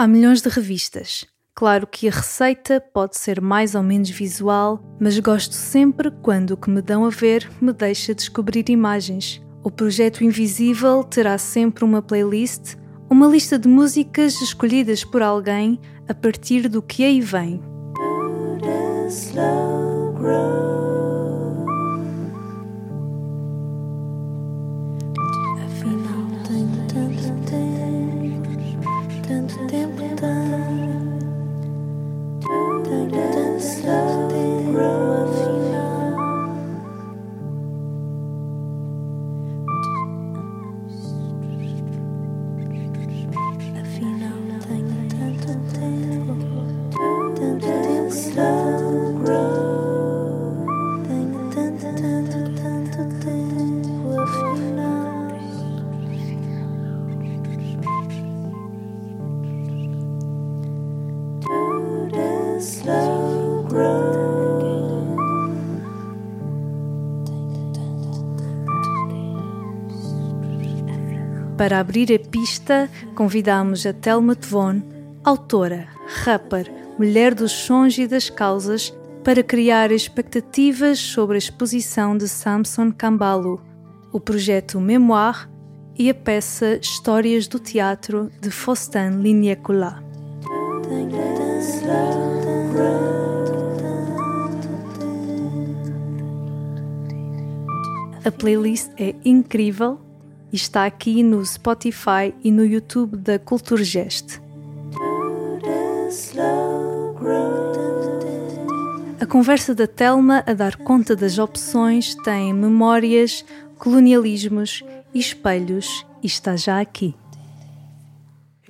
Há milhões de revistas. Claro que a receita pode ser mais ou menos visual, mas gosto sempre quando o que me dão a ver me deixa descobrir imagens. O projeto Invisível terá sempre uma playlist, uma lista de músicas escolhidas por alguém a partir do que aí vem. Para abrir a pista, convidamos a Thelma Tvon, autora, rapper, mulher dos sons e das causas, para criar expectativas sobre a exposição de Samson Kambalo, o projeto Memoir e a peça Histórias do Teatro de Faustin Lignécola. A playlist é incrível está aqui no Spotify e no YouTube da Culturgest. A conversa da Telma a dar conta das opções tem memórias, colonialismos e espelhos e está já aqui.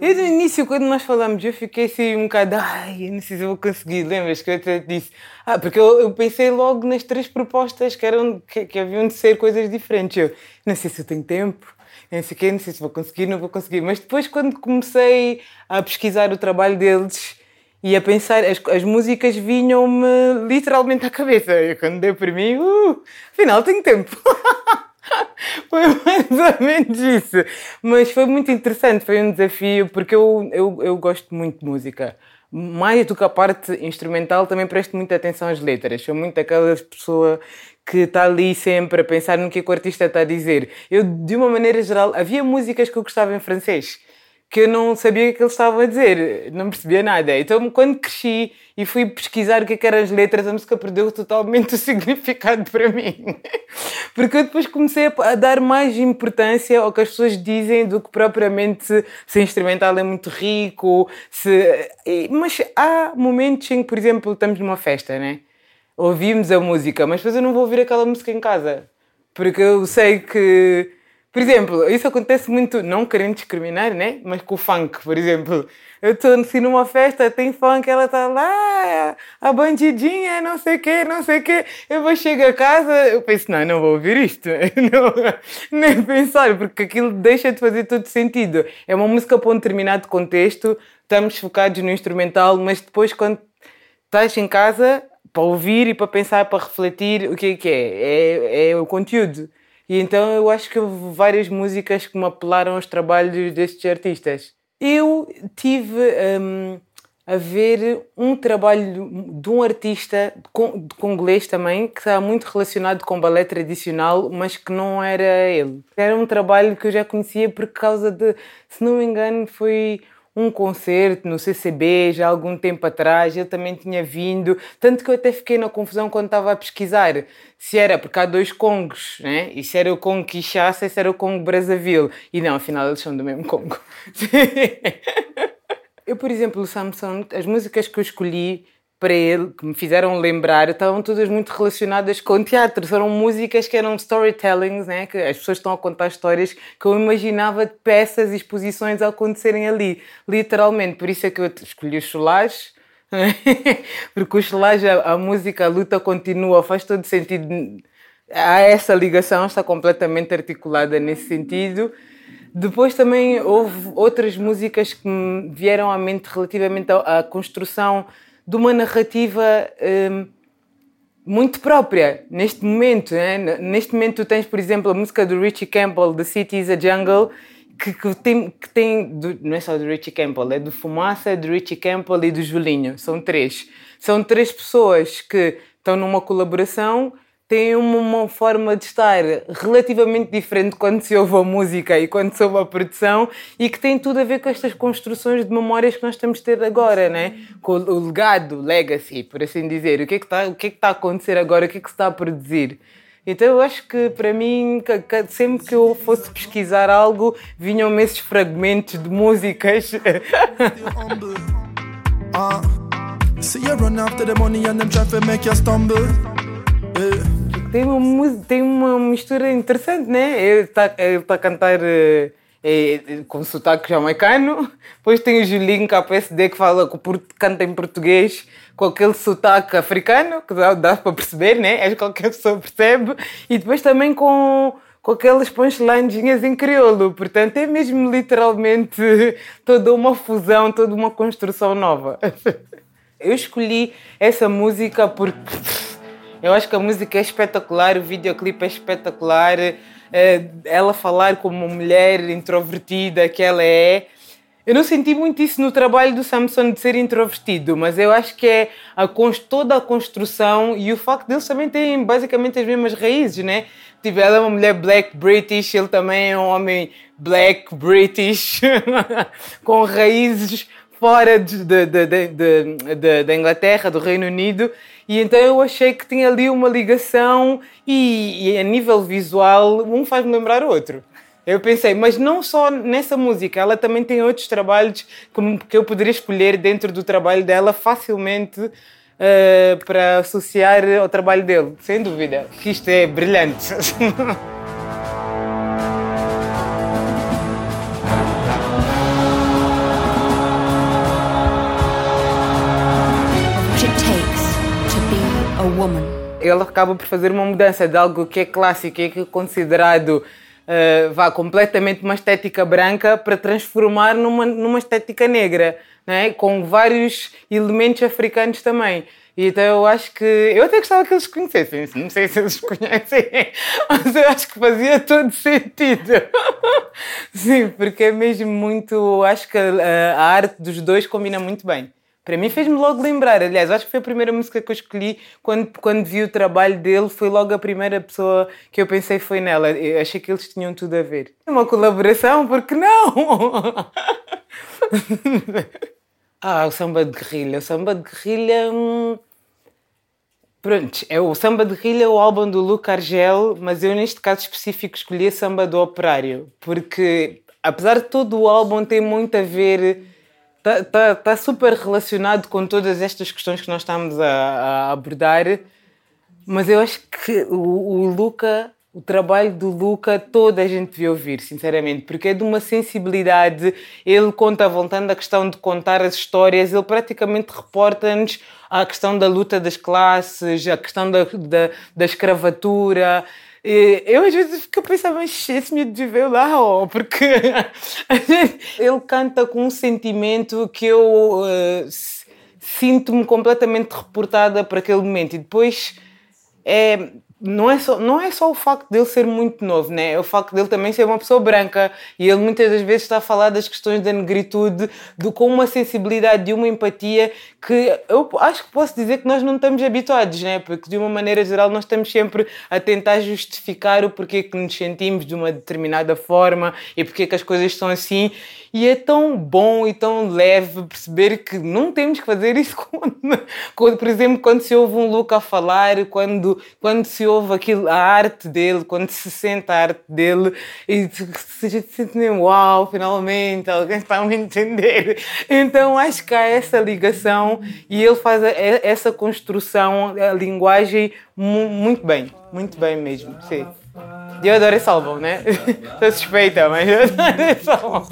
Eu no início, quando nós falamos, eu fiquei assim um bocado, ai, não sei se eu vou conseguir, lembras que eu até disse, ah, porque eu, eu pensei logo nas três propostas que, eram, que, que haviam de ser coisas diferentes. Eu não sei se eu tenho tempo, não sei, quê, não sei se vou conseguir, não vou conseguir. Mas depois, quando comecei a pesquisar o trabalho deles e a pensar, as, as músicas vinham-me literalmente à cabeça. Eu, quando dei para mim, uh, afinal tenho tempo. foi mais ou menos isso. Mas foi muito interessante, foi um desafio, porque eu, eu, eu gosto muito de música. Mais do que a parte instrumental, também presto muita atenção às letras. Sou muito aquela pessoa que está ali sempre a pensar no que o artista está a dizer. Eu, de uma maneira geral, havia músicas que eu gostava em francês que eu não sabia o que eles estavam a dizer, não percebia nada. Então, quando cresci e fui pesquisar o que, é eram as letras, a música perdeu totalmente o significado para mim. Porque eu depois comecei a dar mais importância ao que as pessoas dizem do que propriamente se o instrumental é muito rico. Se... Mas há momentos em que, por exemplo, estamos numa festa, né? Ouvimos a música, mas depois eu não vou ouvir aquela música em casa. Porque eu sei que por exemplo, isso acontece muito, não querendo discriminar, né? Mas com o funk, por exemplo. Eu estou assim numa festa, tem funk, ela está lá, a bandidinha, não sei o quê, não sei o quê. Eu vou chegar a casa, eu penso, não, não vou ouvir isto. Não, nem pensar, porque aquilo deixa de fazer todo sentido. É uma música para um determinado contexto, estamos focados no instrumental, mas depois quando estás em casa, para ouvir e para pensar, para refletir, o que é que é? É, é o conteúdo. E então eu acho que houve várias músicas que me apelaram aos trabalhos destes artistas. Eu tive um, a ver um trabalho de um artista congolês também, que está muito relacionado com balé tradicional, mas que não era ele. Era um trabalho que eu já conhecia por causa de, se não me engano, foi um concerto no CCB já há algum tempo atrás, ele também tinha vindo, tanto que eu até fiquei na confusão quando estava a pesquisar se era porque há dois Congos, né? e se era o Congo Kinshasa e se era o Congo Brazzaville, e não, afinal eles são do mesmo Congo. eu, por exemplo, o Samsung, as músicas que eu escolhi para ele, que me fizeram lembrar, estavam todas muito relacionadas com teatro. Foram músicas que eram storytellings, né? que as pessoas estão a contar histórias que eu imaginava de peças e exposições a acontecerem ali, literalmente. Por isso é que eu escolhi o Cholage, porque o Cholage, a, a música, a luta continua, faz todo sentido. Há essa ligação, está completamente articulada nesse sentido. Depois também houve outras músicas que me vieram à mente relativamente à construção de uma narrativa um, muito própria neste momento. Né? Neste momento, tu tens, por exemplo, a música do Richie Campbell, The City is a Jungle, que, que, tem, que tem do, não é só do Richie Campbell, é do Fumaça, do Richie Campbell e do Julinho. São três. São três pessoas que estão numa colaboração, têm uma, forma de estar relativamente diferente quando se ouve a música e quando se ouve a produção e que tem tudo a ver com estas construções de memórias que nós temos de ter agora, né? com o legado, o legacy, por assim dizer. O que é que está, o que é que está a acontecer agora? O que é que se está a produzir? Então eu acho que para mim, sempre que eu fosse pesquisar algo, vinham-me esses fragmentos de músicas. Tem, uma, tem uma mistura interessante, né? Ele está ele tá a cantar é, com sotaque jamaicano, depois tem o Julinho KPSD que fala canta em português com aquele sotaque africano, que dá, dá para perceber, né? Acho que qualquer pessoa percebe, e depois também com, com aquelas punchlinezinhas em crioulo. Portanto, é mesmo literalmente toda uma fusão, toda uma construção nova. Eu escolhi essa música porque eu acho que a música é espetacular, o videoclipe é espetacular. Eh, ela falar como uma mulher introvertida que ela é, eu não senti muito isso no trabalho do Samson de ser introvertido, mas eu acho que é a, toda a construção e o facto deles também terem basicamente as mesmas raízes, né? Tipo, ela é uma mulher black British, ele também é um homem black British, com raízes fora da Inglaterra, do Reino Unido, e então eu achei que tinha ali uma ligação e, e a nível visual um faz-me lembrar o outro. Eu pensei, mas não só nessa música, ela também tem outros trabalhos que eu poderia escolher dentro do trabalho dela facilmente uh, para associar ao trabalho dele, sem dúvida. Que isto é brilhante. Ele acaba por fazer uma mudança de algo que é clássico e que é considerado uh, vá, completamente uma estética branca para transformar numa, numa estética negra, né? com vários elementos africanos também. Então eu acho que. Eu até gostava que eles conhecessem, não sei se eles conhecem, mas eu acho que fazia todo sentido. Sim, porque é mesmo muito. Acho que a, a arte dos dois combina muito bem. Para mim fez-me logo lembrar, aliás, acho que foi a primeira música que eu escolhi quando, quando vi o trabalho dele, foi logo a primeira pessoa que eu pensei foi nela. Eu achei que eles tinham tudo a ver. Uma colaboração, porque não? ah, o samba de guerrilha. O samba de guerrilha. Hum... Pronto, é o Samba de Guerrilha, o álbum do Luca Argel, mas eu neste caso específico escolhi a Samba do Operário, porque apesar de todo o álbum ter muito a ver está tá, tá super relacionado com todas estas questões que nós estamos a, a abordar, mas eu acho que o, o, Luca, o trabalho do Luca, toda a gente devia ouvir, sinceramente, porque é de uma sensibilidade. Ele conta, voltando à questão de contar as histórias, ele praticamente reporta-nos a questão da luta das classes, a questão da, da, da escravatura. E eu às vezes fico a pensar, mas esse miúdo viveu lá, oh, porque ele canta com um sentimento que eu uh, sinto-me completamente reportada para aquele momento. E depois é não é, só, não é só o facto dele ser muito novo, né? é o facto dele também ser uma pessoa branca e ele muitas das vezes está a falar das questões da negritude do, com uma sensibilidade e uma empatia que eu acho que posso dizer que nós não estamos habituados, né? porque de uma maneira geral nós estamos sempre a tentar justificar o porquê que nos sentimos de uma determinada forma e porquê que as coisas são assim e é tão bom e tão leve perceber que não temos que fazer isso quando, quando por exemplo, quando se ouve um Luca falar, quando, quando se ouve aquilo, a arte dele, quando se sente a arte dele e se sente uau, finalmente alguém está a me entender. Então acho que há essa ligação e ele faz essa construção, a linguagem muito bem, muito bem mesmo. Sim. Eu adoro esse álbum, né? Estou suspeita, mas eu adoro esse álbum.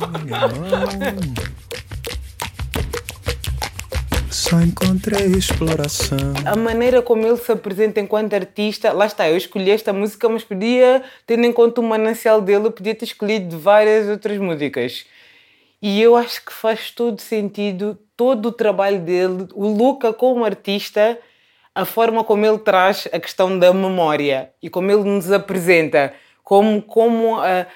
Só encontrei exploração. A maneira como ele se apresenta enquanto artista, lá está, eu escolhi esta música, mas podia, tendo em conta o manancial dele, eu podia ter escolhido várias outras músicas. E eu acho que faz todo sentido todo o trabalho dele, o Luca como artista a forma como ele traz a questão da memória e como ele nos apresenta, como, como a,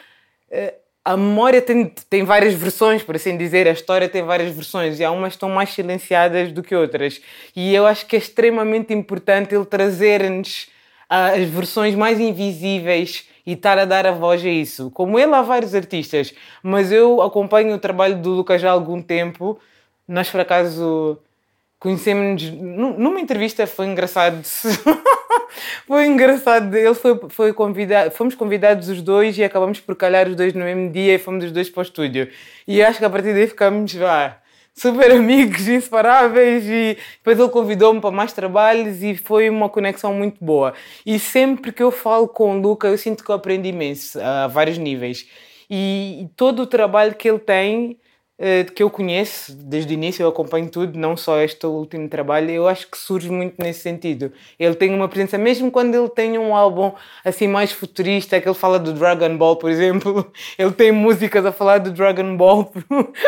a memória tem, tem várias versões, por assim dizer, a história tem várias versões e há umas que estão mais silenciadas do que outras. E eu acho que é extremamente importante ele trazer-nos as versões mais invisíveis e estar a dar a voz a isso. Como ele, há vários artistas, mas eu acompanho o trabalho do Lucas já há algum tempo. Nós, por acaso, conhecemos numa entrevista, foi engraçado. foi engraçado. Ele foi, foi convidado, fomos convidados os dois e acabamos por calhar os dois no mesmo dia e fomos os dois para o estúdio. E acho que a partir daí ficamos vá, super amigos, inseparáveis. E depois ele convidou-me para mais trabalhos e foi uma conexão muito boa. E sempre que eu falo com o Luca, eu sinto que eu aprendi imenso a vários níveis. E todo o trabalho que ele tem que eu conheço desde o início, eu acompanho tudo, não só este último trabalho, eu acho que surge muito nesse sentido. Ele tem uma presença, mesmo quando ele tem um álbum assim mais futurista, que ele fala do Dragon Ball, por exemplo, ele tem músicas a falar do Dragon Ball,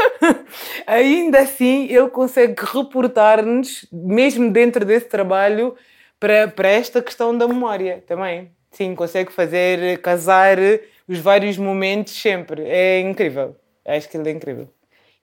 ainda assim ele consegue reportar-nos, mesmo dentro desse trabalho, para, para esta questão da memória também. Sim, consegue fazer, casar os vários momentos sempre. É incrível. Acho que ele é incrível.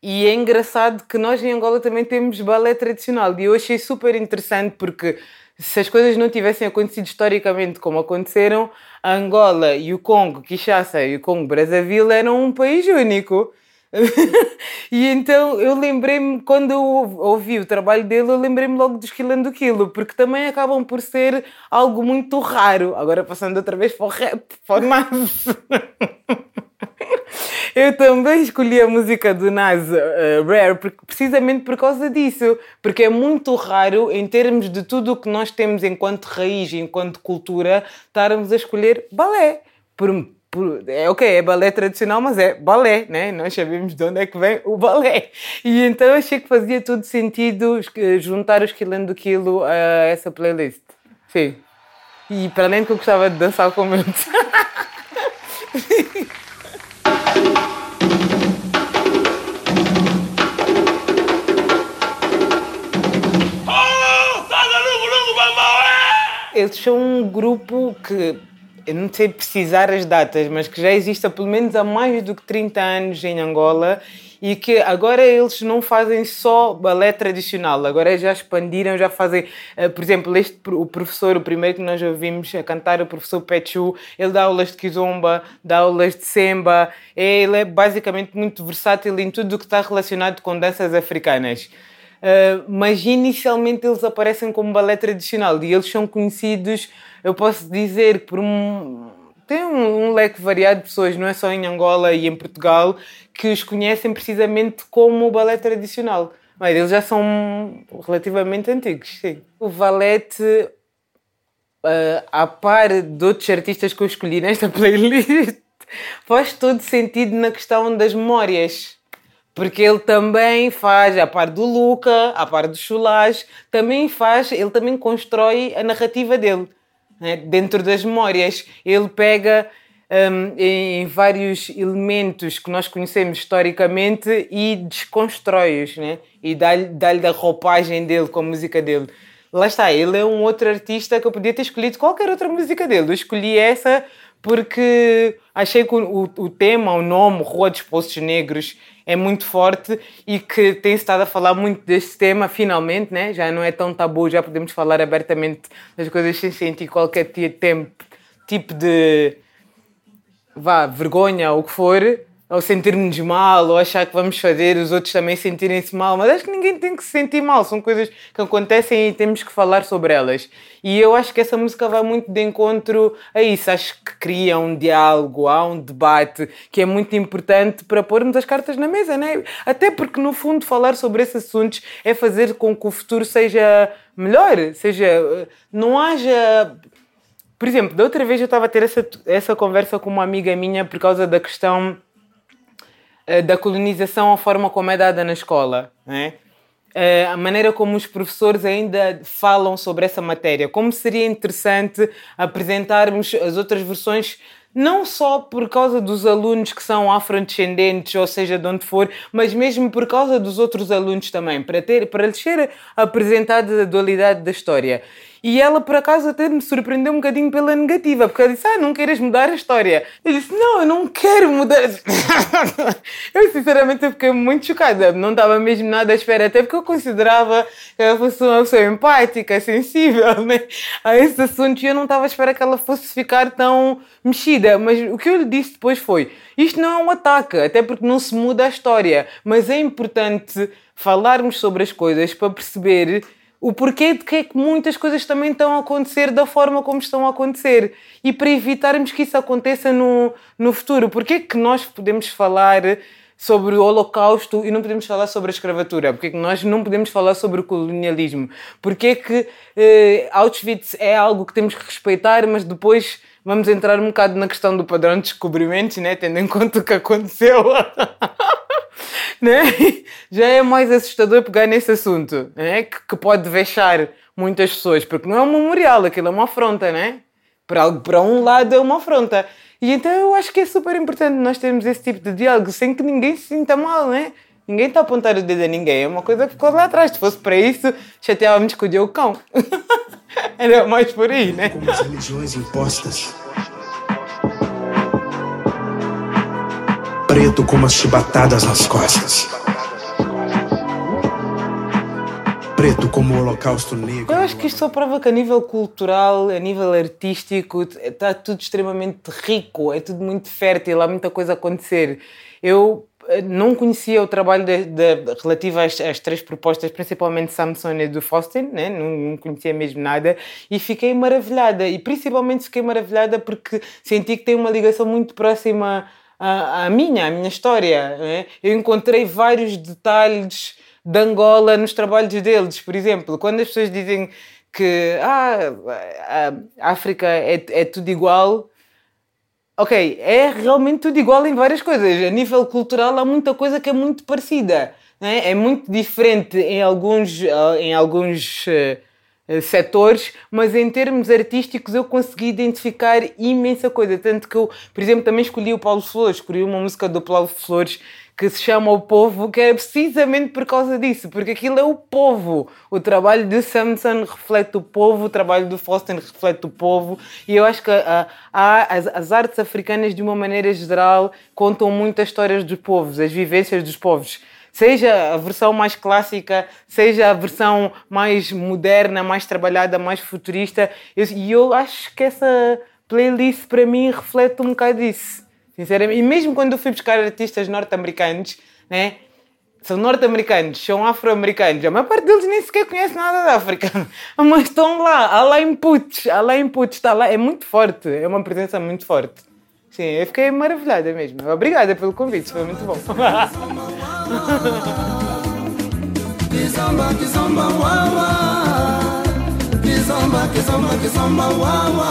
E é engraçado que nós em Angola também temos balé tradicional. E eu achei super interessante porque se as coisas não tivessem acontecido historicamente como aconteceram, a Angola e o Congo, Kinshasa e o Congo Brazzaville eram um país único. e então eu lembrei-me, quando eu ouvi o trabalho dele, eu lembrei-me logo do Esquilando do Quilo, porque também acabam por ser algo muito raro. Agora passando outra vez para o rap, para o Eu também escolhi a música do Nas uh, Rare precisamente por causa disso, porque é muito raro, em termos de tudo o que nós temos enquanto raiz, enquanto cultura, estarmos a escolher balé. Por, por, é ok, é balé tradicional, mas é balé, né? Nós sabemos de onde é que vem o balé. E então achei que fazia todo sentido juntar o Esquilando do Quilo a essa playlist. Sim. E para além que eu gostava de dançar com eles. eles são um grupo que eu não sei precisar as datas, mas que já existe há pelo menos há mais do que 30 anos em Angola e que agora eles não fazem só balé tradicional, agora já expandiram, já fazem, eh, por exemplo, este, o professor, o primeiro que nós ouvimos a cantar, o professor Pechu, ele dá aulas de kizomba, dá aulas de semba, ele é basicamente muito versátil em tudo o que está relacionado com danças africanas. Uh, mas inicialmente eles aparecem como balé tradicional e eles são conhecidos, eu posso dizer, por um. Tem um, um, leque variado de pessoas, não é só em Angola e em Portugal, que os conhecem precisamente como balé tradicional. Mas eles já são relativamente antigos, sim. O valete, uh, a par de outros artistas que eu escolhi nesta playlist, faz todo sentido na questão das memórias porque ele também faz, a par do Luca, a par do Chulage, também faz, ele também constrói a narrativa dele. Né? Dentro das memórias, ele pega um, em vários elementos que nós conhecemos historicamente e desconstrói-os, né? e dá-lhe dá a roupagem dele com a música dele. Lá está, ele é um outro artista que eu podia ter escolhido qualquer outra música dele. Eu escolhi essa porque achei que o, o tema, o nome, Rua dos Poços Negros, é muito forte e que tem estado a falar muito deste tema, finalmente, né? já não é tão tabu, já podemos falar abertamente das coisas sem sentir qualquer tempo, tipo de vá, vergonha ou o que for ou sentir-nos mal, ou achar que vamos fazer os outros também sentirem-se mal, mas acho que ninguém tem que se sentir mal, são coisas que acontecem e temos que falar sobre elas. E eu acho que essa música vai muito de encontro a isso, acho que cria um diálogo, há um debate que é muito importante para pormos as cartas na mesa, né? Até porque no fundo falar sobre esses assuntos é fazer com que o futuro seja melhor, seja, não haja por exemplo, da outra vez eu estava a ter essa, essa conversa com uma amiga minha por causa da questão da colonização, a forma como é dada na escola, né? a maneira como os professores ainda falam sobre essa matéria. Como seria interessante apresentarmos as outras versões, não só por causa dos alunos que são afrodescendentes, ou seja, de onde for, mas mesmo por causa dos outros alunos também, para, ter, para lhes ser apresentada a dualidade da história. E ela, por acaso, até me surpreendeu um bocadinho pela negativa, porque ela disse: Ah, não queres mudar a história? Eu disse: Não, eu não quero mudar. eu, sinceramente, fiquei muito chocada. Não estava mesmo nada à espera, até porque eu considerava que ela fosse uma pessoa empática, sensível né? a esse assunto e eu não estava à espera que ela fosse ficar tão mexida. Mas o que eu lhe disse depois foi: Isto não é um ataque, até porque não se muda a história, mas é importante falarmos sobre as coisas para perceber o porquê de que é que muitas coisas também estão a acontecer da forma como estão a acontecer e para evitarmos que isso aconteça no, no futuro. Porquê que nós podemos falar sobre o Holocausto e não podemos falar sobre a escravatura? Porquê que nós não podemos falar sobre o colonialismo? Porquê que eh, Auschwitz é algo que temos que respeitar, mas depois vamos entrar um bocado na questão do padrão de descobrimentos, né? tendo em conta o que aconteceu. né? já é mais assustador pegar nesse assunto, né? que, que pode vexar muitas pessoas, porque não é um memorial, aquilo é uma afronta, né? Para, para um lado é uma afronta. E então eu acho que é super importante nós termos esse tipo de diálogo sem que ninguém se sinta mal, né? Ninguém está a apontar o dedo a ninguém. É uma coisa que ficou lá atrás. Se fosse para isso, chateávamos com o cão. Era mais por aí, né? Como as religiões impostas. Preto como as chibatadas nas costas. Preto como o holocausto negro. Eu acho que isto só prova que a nível cultural, a nível artístico, está tudo extremamente rico, é tudo muito fértil, há muita coisa a acontecer. Eu eh, não conhecia o trabalho de, de, relativo às, às, três propostas, principalmente Samson e do Faustin, né? não, não, conhecia mesmo nada, e fiquei maravilhada. E principalmente fiquei maravilhada porque senti que tem uma ligação muito próxima à, à minha, à minha história. Né? Eu encontrei vários detalhes de Angola nos trabalhos deles. Por exemplo, quando as pessoas dizem que ah, a África é, é tudo igual, ok, é realmente tudo igual em várias coisas. A nível cultural há muita coisa que é muito parecida. Né? É muito diferente em alguns, em alguns uh, setores, mas em termos artísticos eu consegui identificar imensa coisa. Tanto que eu, por exemplo, também escolhi o Paulo Flores, escolhi uma música do Paulo Flores que se chama O Povo, que é precisamente por causa disso, porque aquilo é o povo. O trabalho de Samson reflete o povo, o trabalho do Foster reflete o povo, e eu acho que a, a, as, as, artes africanas, de uma maneira geral, contam muitas histórias dos povos, as vivências dos povos. Seja a versão mais clássica, seja a versão mais moderna, mais trabalhada, mais futurista, e eu, acho que essa playlist para mim reflete um bocado disso. Sinceramente. E mesmo quando eu fui buscar artistas norte-americanos, né? São norte-americanos, são afro-americanos. A maior parte deles nem sequer conhece nada da África. Mas estão lá, há lá inputs, há lá inputs, está lá. É muito forte, é uma presença muito forte. Sim, eu fiquei maravilhada mesmo. Obrigada pelo convite, foi muito bom. Kizomba, kizomba, wawa. Kizomba, kizomba, kizomba, wawa.